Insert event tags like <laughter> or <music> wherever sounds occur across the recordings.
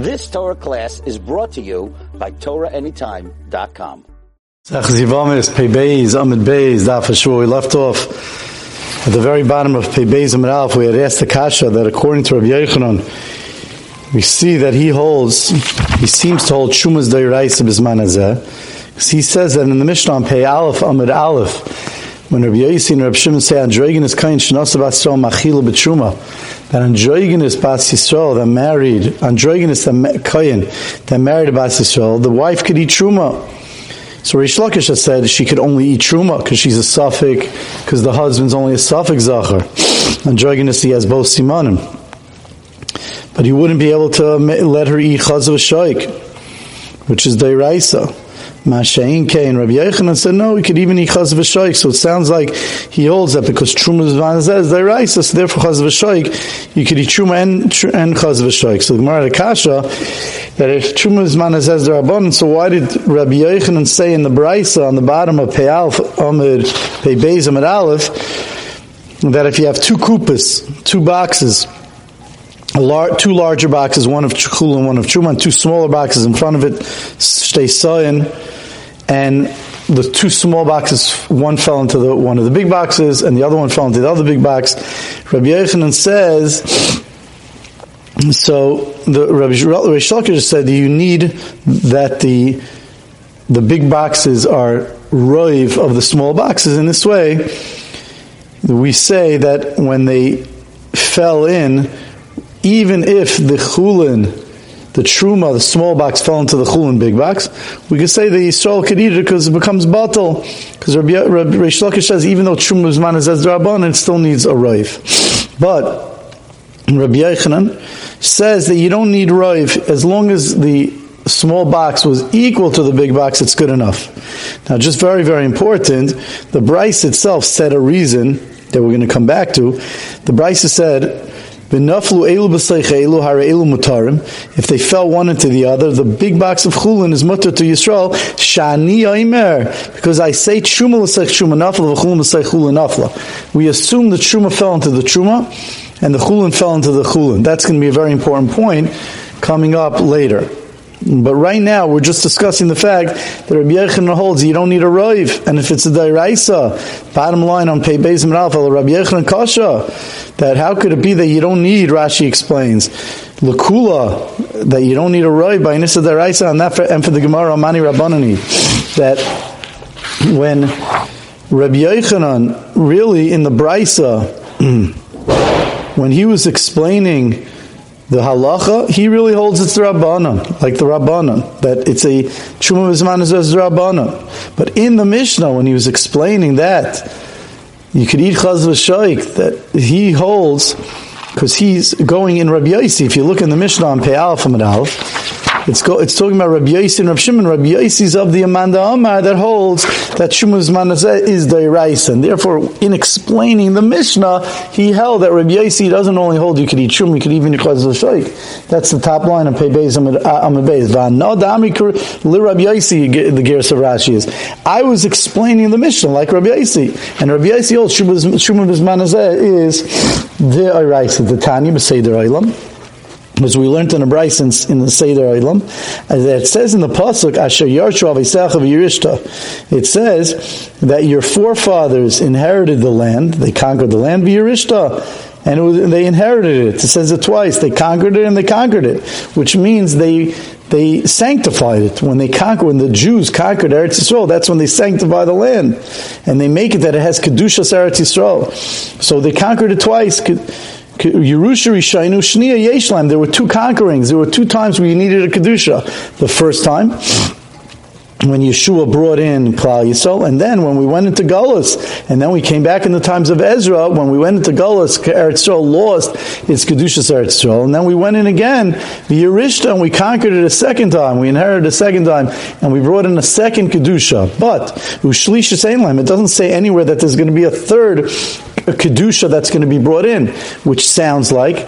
This Torah class is brought to you by TorahAnytime.com. Zachzivamis, Pebeis, Amid Beis, Dafashur. We left off at the very bottom of Pebeis Amid Alf. We had asked the Kasha that according to Rabbi Yochanan, we see that he holds, he seems to hold Shumas Deiraisa Bismanazeh. He says that in the Mishnah on Pei Aleph, Amid Aleph, when Rabbi Yossi and Rabbi Shimon say androgynous kain shenasa basro machila b'truma, that androgynous bas Yisrael that married androgynous that kain that married bas Yisrael, the wife could eat truma. So Rish Lakish said she could only eat truma because she's a suffix, because the husband's only a suffix zachar. Androgynous, he has both simanim. But he wouldn't be able to let her eat chazav shaykh, which is deiraisa. Mashain and Rabbi Yochanan said no, he could even eat chaz v'shoik. So it sounds like he holds that because truma is says they're right, so therefore chaz v'shoik, you could eat truma and and chaz v'shoik. So the Gemara Kasha that if truma is says they're abundant, so why did Rabbi Yochanan say in the Brisa on the bottom of Pei Amid Pei Beis Amid Aleph that if you have two kupas, two boxes lar- two larger boxes, one of chukul and one of truma, and two smaller boxes in front of it, stay sayin, and the two small boxes, one fell into the one of the big boxes, and the other one fell into the other big box. Rabbi Yochanan says, so the Rabbi Reish Lakish said you need that the the big boxes are roiv of the small boxes. In this way, we say that when they fell in, even if the chulin, the truma, the small box fell into the chulin big box, we could say the Yisrael could eat it because it becomes batal. Because Rabbi, Rabbi Lakish says even though truma is man as rabban, it still needs a roiv. But Rabbi Yochanan says that you don't need roiv as long as the small box was equal to the big box, it's good enough. Now, just very, very important, the Bryce itself said a reason that we're going to come back to. The Bryce said if they fell one into the other, the big box of chulin is mutter to Yisrael. Shani aimer, because I say truma l'sech truma nafla v'chulin l'sech chulin nafla. We assume the truma fell into the truma, and the chulin fell into the chulin. That's going to be a very important point coming up later. But right now, we're just discussing the fact that Rabbi Yochanan holds you don't need a roiv, and if it's a dairaisa, bottom line on Pei Beis Alpha, Rabbi Yochanan kasha, that how could it be that you don't need? Rashi explains, lakula, that you don't need a roiv by Nisa dairaisa, and that for, and for the Gemara Mani Rabbanani, that when Rabbi Yochanan really in the brisa, <clears throat> when he was explaining the halacha, he really holds it's the Rabbana, like the Rabbana, that it's a Truma Vizman is the Rabbana. But in the Mishnah, when he was explaining that, you could eat Chaz V'shaik, that he holds, because he's going in Rabbi Yossi, if you look in the Mishnah on Aleph and Aleph, it's, go, it's talking about Rabbi Yossi and Rabbi Shimon. Rabbi Yossi is of the Amanda Omar that holds that Shumuz Manazeh is Deirais. And therefore, in explaining the Mishnah, he held that Rabbi Yossi doesn't only hold you could eat Shum, you could even eat Chaz L'shoik. That's the top line of Pei Beis. Uh, V'ano dami li Rabbi Yossi, the Gersa Rashi is. I was explaining the Mishnah like Rabbi Yossi. And Rabbi Yossi holds Shumuz Manazeh is the Deirais. The Tanya B'Seder Eilam as we learned in the Bryce in, the Seder Eilam, uh, as it says in the pasuk Asher Yarshu Avisachav Yerishta, it says that your forefathers inherited the land; they conquered the land v'Yerishta, and was, they inherited it. It says it twice. They conquered it and they conquered it, which means they they sanctified it when they conquer. When the Jews conquered Eretz Yisrael, that's when they sanctify the land, and they make it that it has kedushas Eretz Yisrael. So they conquered it twice. Yerusha Yeshlam. There were two conquerings. There were two times where you needed a kedusha. The first time when Yeshua brought in Klal Yisrael, and then when we went into Gullus, and then we came back in the times of Ezra, when we went into Gullus, Eretz Yisrael lost its Kedushas Eretz Yisrael, and then we went in again, the Yerishta, and we conquered it a second time, we inherited a second time, and we brought in a second Kedusha. But, Ushlisha Seinleim, it doesn't say anywhere that there's going to be a third A kedusha that's going to be brought in, which sounds like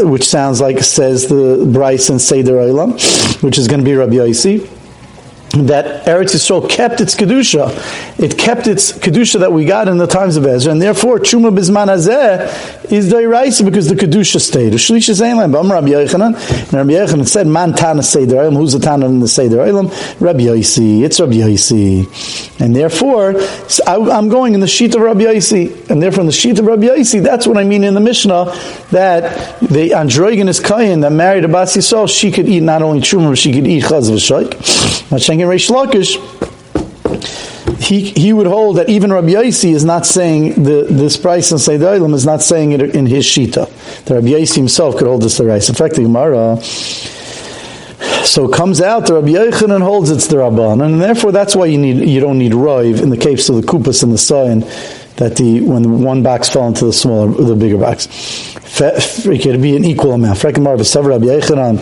which sounds like says the Bryce and Seder Olam, which is going to be Rabbi Yossi. That Eretz Yisrael kept its kedusha. It kept its kedusha that we got in the times of Ezra, and therefore Truma Bizman Hazeh is Dairaisa because the kedusha stayed. Shlish is. Bam Rabbi Yochanan, and Rabbi Yochanan said, "Man Tana Seder Eilim." Who's the Tana in the Seder Eilim? Rabbi Yosi. It's Rabbi Yosi, and therefore I, am going in the sheet of Rabbi Yosi, and therefore in the sheet of Rabbi Yosi, that's what I mean in the Mishnah that the androgynous kain that married a Bas Yisrael, she could eat not only Truma, but she could eat Chaz v'Shaik. In Reish Lakish, he, he would hold that even Rabbi Yossi is not saying the, this price in Seder Olam is not saying it in his shita. The Rabbi Yossi himself could hold this the rice. In fact, the Gemara. So it comes out the Rabbi Yochanan holds it's the Rabban, and therefore that's why you need you don't need roiv in the case of the kupas and the sayin that the when one box fell into the smaller the bigger box it could be an equal amount. V'sav Rabbi Yechanan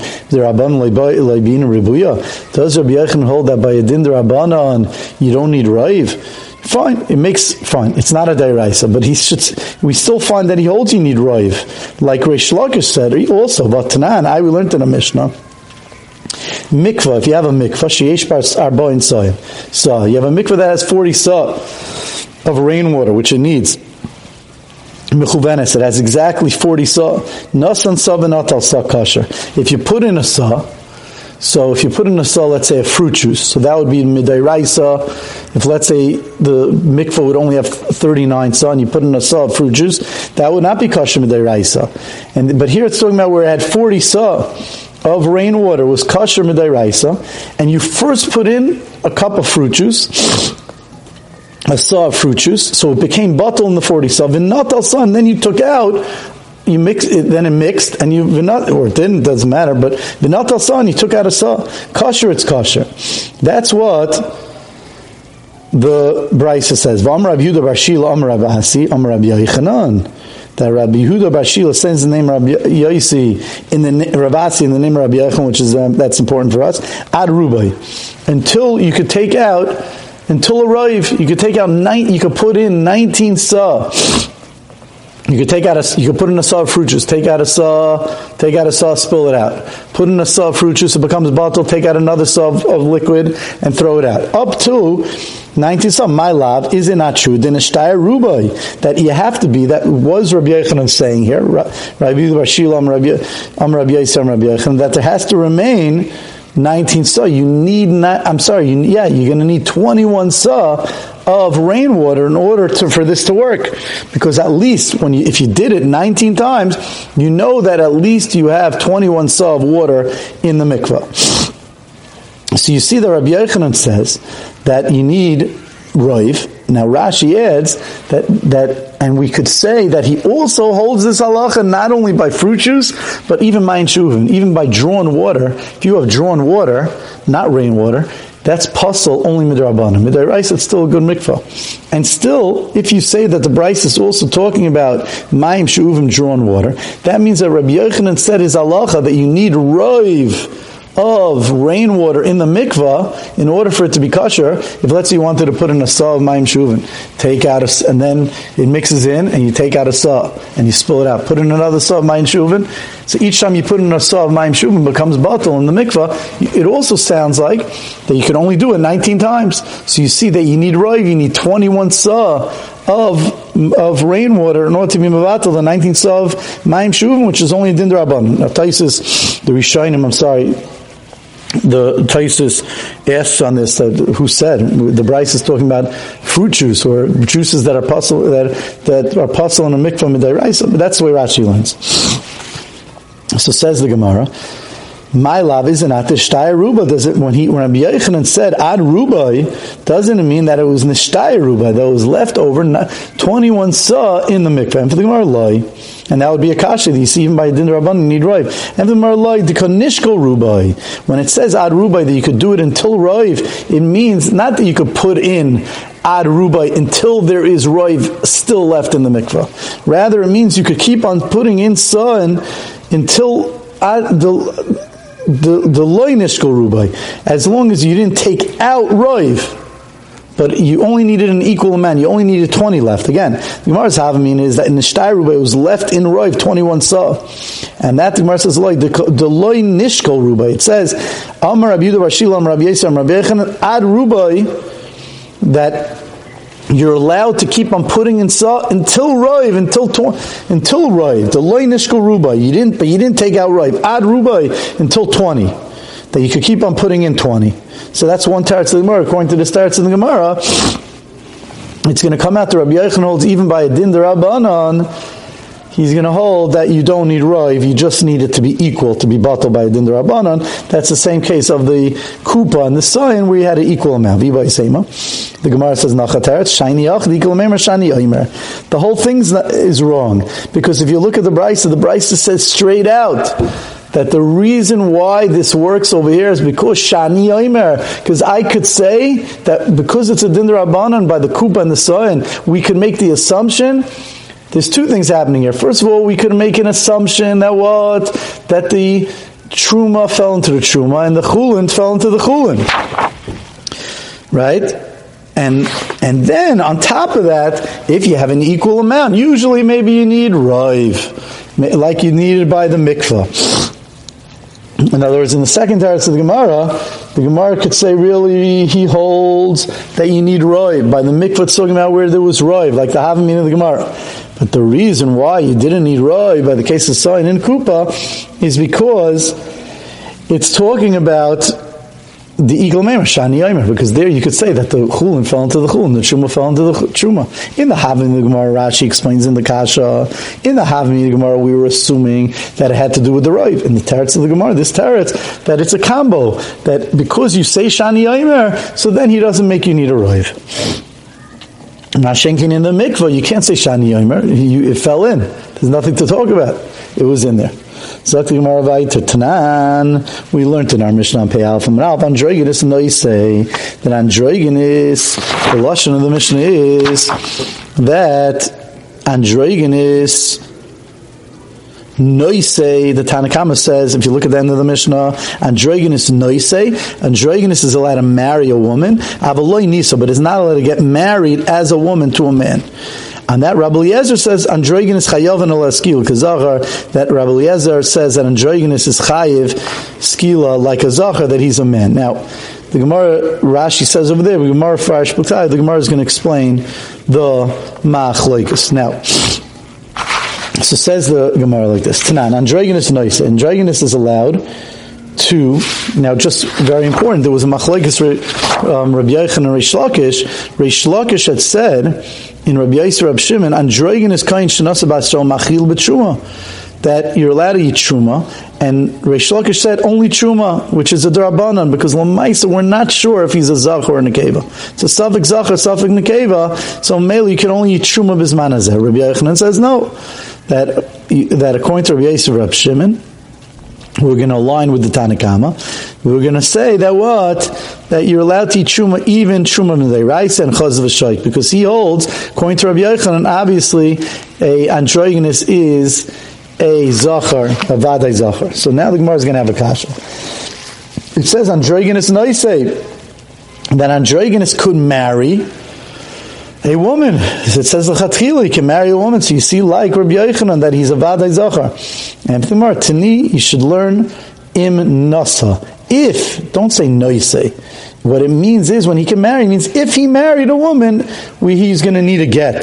hold that by a din Rabbanan you don't need raiv? Fine, it makes fine. It's not a dairaisa, but he should. We still find that he holds you need raiv, like Reish Lakish said. Also, but Tanan, I we learned in a Mishnah. Mikvah, if you have a mikvah, sheyesh bar arba So you have a mikvah that has forty saw of rainwater, which it needs mechuvenes. It has exactly 40 saw. Nasan kosher. If you put in a saw, so if you put in a saw, let's say a fruit juice, so that would be midairaisa. If let's say the mikvah would only have 39 saw, and you put in a saw of fruit juice, that would not be kosher midairaisa. And but here it's talking about where it had 40 saw of rainwater was kosher midairaisa, and you first put in a cup of fruit juice a saw of fruit juice, so it became bottle in the 40 saw, vinat al and then you took out, you mix it, then it mixed, and you, vinat, or it didn't, doesn't matter, but vinat al and you took out a saw. Kosher, it's kosher. That's what the Brisa says. V'am Yehuda Bar Shila, Am Rabbi Hasi, Am Rabbi. That Rabbi Yehuda Bar Shila sends the name Rabbi Yosi in the Ravasi in the name Rabbi Yochanan, which is um, that's important for us. Ad Rubai, until you could take out until arrive, you could take out nine, you could put in 19 saw. You could take out a, you could put in a saw of fruit juice, take out a saw, take out a saw, spill it out. Put in a saw of fruit juice, it becomes bottle, take out another saw of, of liquid and throw it out. Up to 19 saw, my love, is true? Then a shtayr rubai, that you have to be, that was Rabbi Yechanan saying here, Rabbi Bashil, Am Rabbi Yisam, Rabbi Yechanan, that there has to remain 19 saw. You need not, I'm sorry, you, yeah, you're going to need 21 saw of rainwater in order to, for this to work. Because at least when you, if you did it 19 times, you know that at least you have 21 saw of water in the mikvah. So you see that Rabbi Yochanan says that you need roiv. Now Rashi adds that that and we could say that he also holds this halacha not only by fruit juice, but even by shuvin, even by drawn water. If you have drawn water, not rainwater, that's puzzle only midrabanim. Midiraisa, it's still a good mikvah. And still, if you say that the Bryce is also talking about mayim shuvim drawn water, that means that Rabbi Yochanan said his halacha that you need roiv of rainwater in the mikvah in order for it to be kosher. If let's say you wanted to put in a saw of mayim shuvin, take out a, and then it mixes in, and you take out a saw and you spill it out. Put in another saw of mayim shuvin. So each time you put in a saw of mayim shuvin becomes bottle in the mikvah. It also sounds like that you can only do it 19 times. So you see that you need roiv, you need 21 saw of of rainwater in order to be mavatal the 19th saw of mayim shuvin, which is only a dindrabban. Now Taisus, the Rishonim, I'm sorry the Taisus asks on this uh, who said the Bryce is talking about fruit juice or juices that are possible that that are possible in a mikvah midiraisa, but that's the way Rashi learns. So says the Gemara. My love isn't at the ruba. Does it when he when Rabbi Yochanan said ad ruba doesn't mean that it was nishtaya ruba that was left over twenty one saw in the mikvah? And for the lie, and that would be a kasha you see even by din rabban need roiv. And the lie the konishko rubai when it says ad rubai that you could do it until roiv, it means not that you could put in ad rubai until there is roiv still left in the mikvah. Rather, it means you could keep on putting in sun until ad, the the the loinishkal rubai, as long as you didn't take out roiv, but you only needed an equal amount. You only needed 20 left. Again, the Gemara's Havamina is that in the Shtai Ruba, it was left in Roiv 21 saw. And that the Gemara says, loy, the loy nishkol Ruba. It says, Amar Rabbi Yehuda Rashil, Amar Rabbi Yisrael, Rabbi ad Ruba, that you're allowed to keep on putting in saw until Roiv, until tw- until Roiv. The loy nishkol Ruba. You didn't, but you didn't take out Roiv. Ad Ruba until 20. That you could keep on putting in 20. So that's one teretz of the Gemara. According to the teretz of the Gemara, it's going to come out. The Rabbi Yechon holds even by a din derabanan. He's going to hold that you don't need roiv, you just need it to be equal, to be bottled by a din derabanan. That's the same case of the kupa and the sign where you had an equal amount. The Gemara says nachateretz shiny shani The whole thing is wrong because if you look at the brisa, the brisa says straight out that the reason why this works over here is because Shani Yoimer, because I could say that because it's a Din Rabbanan by the Kupa and the Soyan, we can make the assumption there's two things happening here. First of all, we could make an assumption that what? That the Truma fell into the Truma and the Chulin fell into the Chulin. Right? And and then on top of that, if you have an equal amount, usually maybe you need Rive, like you needed by the mikvah. In other words, in the second teretz of the Gemara, the Gemara could say really he holds that you need roiv. By the mikvah it's talking about where there was roiv, like the Havamim of the Gemara. But the reason why you didn't need roiv by the case of Sain in Kupa is because it's talking about the eagle Meimer, Shani Yomer, because there you could say that the Chulin fell into the Chulin, the Truma fell into the Truma. In the Havim the Gemara, Rashi explains in the Kasha, in the Havim the Gemara, we were assuming that it had to do with the Raiv. In the Teretz of the Gemara, this Teretz, that it's a combo, that because you say Shani Yomer, so then he doesn't make you need a Raiv. Mashenkin in the mikvah, you can't say Shani Yomer, it fell in. There's nothing to talk about. It was in there. Zakti Maravai Tanan. We learned in our Mishnah on Pei Alpha Manal Androginus and they say that Androginus, the lashon of the Mishnah is that Androginus Noise, the Tanakama says, if you look at the end of the Mishnah, androgynous noise, androgynous is allowed to marry a woman, avaloi nisa, but is not allowed to get married as a woman to a man. And that, Rabbi Eliezer says androgynous is chayav and skil kazachar. That Rabbi Eliezer says that androgynous is chayiv skila like a zachar that he's a man. Now, the Gemara Rashi says over there, the Gemara the Gemara is going to explain the machloikus. Now, so says the Gemara like this: Tanan androgynous noise. Androgynous is allowed to now just very important. There was a machlekes um, Rabbi Yechon and Reish Lakish. Reish Lakish had said in Rabbi Yisrael Rabbi Shimon, androgynous kain shenasa basel machil b'truma, that you're allowed to eat truma, and Reish Lakish said only truma, which is a drabanan, because lamaisa we're not sure if he's a zach or a nekeva. It's a suffix zach or suffix nekeva, so male you can only eat truma bismanazeh. Rabbi Yochanan says no, that that according to Rabbi Yisrael Rabbi Shimon, we're going to align with the Tanakama. We're going to say that what? That you're allowed to eat truma, even truma rice and chaz v'shoik, because he holds, according to Rabbi Yochanan, obviously, a androgynous is a zachar, a vaday zachar. So now the Gemara is going to have a kasha. It says androgynous say that androgynous could marry a woman. It says the you can marry a woman. So you see, like Rabbi Yochanan, that he's a vaday zachar. And Thimar, Tani, you should learn im nasa. If, don't say noise. What it means is when he can marry, means if he married a woman, we, he's going to need a get.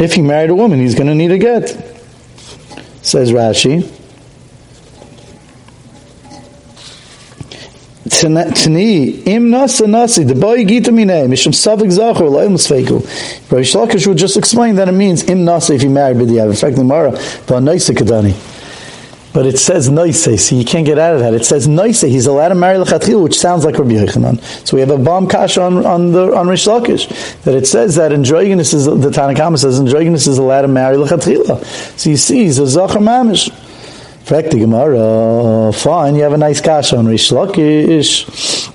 If he married a woman, he's going to need a get. Says Rashi. Tani im nasa nasi the boy gita mine mishum savik zachor lo im sfeiku. Rabbi Shlakish would just explain that it means im nasa if you married b'diyav. In fact, the Mara kadani. But it says noise, so you can't get out of that. It says noise, he's allowed to marry lechatchil, which sounds like Rabbi Yochanan. So we have a bomb kash on, on the on Rish Lakish that it says that androgynous is the Tanakhama says androgynous is allowed to marry lechatchila. So you see, he's a zachar mamish. Fact, the Gemara, fine, you have a nice kasha on Rish Lakish.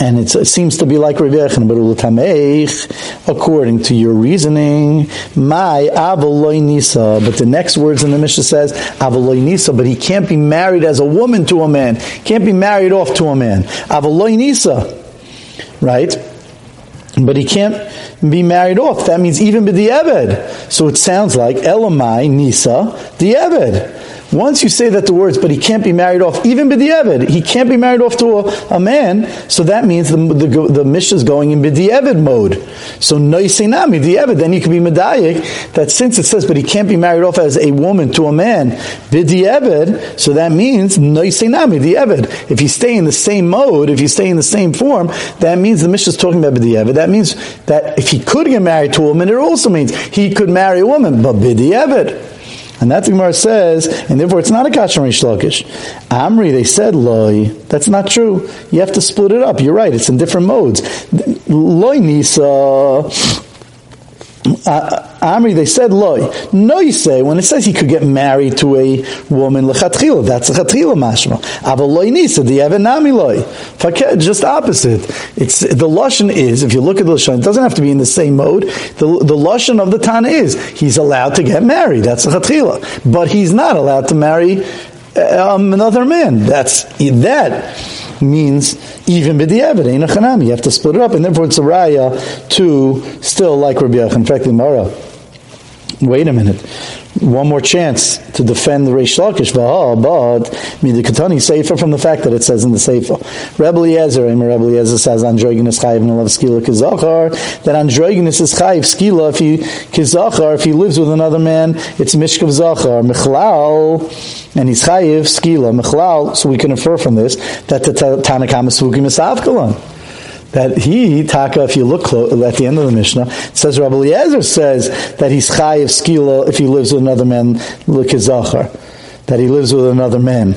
And it seems to be like Rabbi Yechon, but according to your reasoning, my avaloy nisa. But the next words in the Mishnah says avaloy nisa, but he can't be married as a woman to a man. Can't be married off to a man. Avaloy nisa. right? But he can't be married off. That means even the b'di'eved. So it sounds like Elamai Nisa the di'eved. Once you say that the words, but he can't be married off, even b'di'eved, he can't be married off to a, a man, so that means the, the, the is going in b'di'eved mode. So noisinami b'di'eved, then you can be medayik, that since it says, but he can't be married off as a woman to a man, b'di'eved, so that means noisinami b'di'eved. If you stay in the same mode, if you stay in the same form, that means the Mishnah is talking about b'di'eved. That means that if he could get married to a woman, it also means he could marry a woman, but b'di'eved. And that's the Gemara says, and therefore it's not a kasher Rish. Amri, they said loy. That's not true. You have to split it up. You're right. It's in different modes. Loy nisa uh, Amri, they said loy. No, you say when it says he could get married to a woman lechatchila, that's a chatchila mashma. Aval loy nisa the nami loy. Just opposite. It's the lashon is if you look at the lashon, it doesn't have to be in the same mode. The the lashon of the Tana is he's allowed to get married. That's a chatchila, but he's not allowed to marry um, another man. That's that means even ain't a chanami. You have to split it up, and therefore it's a raya to still like Rabbi Yochanan. In fact, the Mara. Wait a minute. One more chance to defend the Reish Lakish, but Midikatani. Sefer from the fact that it says in the Sefer. Rebbe Eliezer, and Rebbe Eliezer says androgynous chayiv love skila kizachar, that androgynous is chayiv skila if he kizachar, if he lives with another man, it's mishkav zachar, michlal, and he's chayiv skila, michlal, so we can infer from this that the Tanakam is sukim is that he taka. If you look close, at the end of the Mishnah, it says Rabbi Eliezer says that he's chayiv skila if he lives with another man, look zachar, that he lives with another man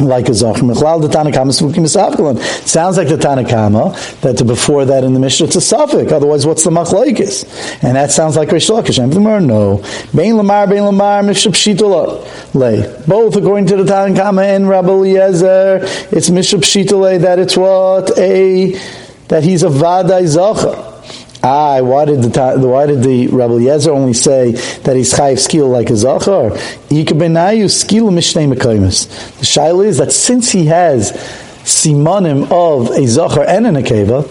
like a Zachar Mechlal, the Tanakama Svukim Misavkalan. Sounds like the Tanakama, that before that in the Mishnah it's a suffix. Otherwise, what's the Machlaikis? And that sounds like Rish Lakish. No. Bein Lamar, Bein Lamar, Shitula Lay. Both according to the Tanakama and Rabbi Eliezer, it's Shitula that it's what? A, that he's a Vadai Zachar. Ah, why did the why did the Rabbi Yezer only say that he's chayiv skill like a zachar? Yikabenayu skill mishnei mekaymus. The shaila is that since he has simanim of a zachar and an akeva,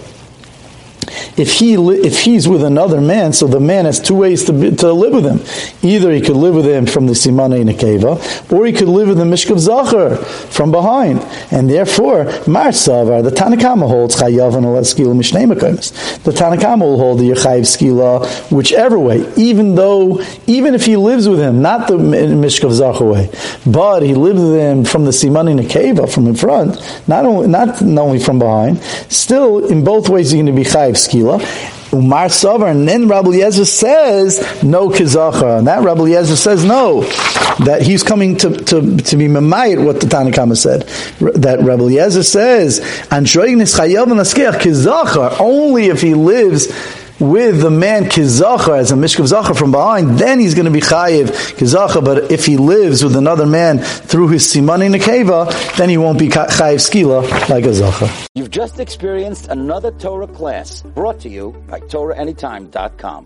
if he if he's with another man, so the man has two ways to, be, to live with him. Either he could live with him from the simane in a keva, or he could live with the mishkav zachar from behind. And therefore, mar savar the Tanakama holds chayav and skila mishnei The Tanakama will hold the chayiv skila whichever way, even though even if he lives with him, not the mishkav zachar way, but he lives with him from the simane in a keva from in front, not only not only from behind. Still, in both ways, he's going to be chayiv skila. Umar Sover, and then Rabbi Eliezer says no kizachar, and that Rabbi Eliezer says no, that he's coming to to, to be memayit what the Tanakhama said. That Rabbi Eliezer says, "Anshoignis chayav kizachar," only if he lives with the man kizachar as a mishkav zachar from behind, then he's going to be chayiv kizachar. But if he lives with another man through his simani nekeva, then he won't be chayiv skila like a zachar. You've just experienced another Torah class brought to you by TorahAnytime.com.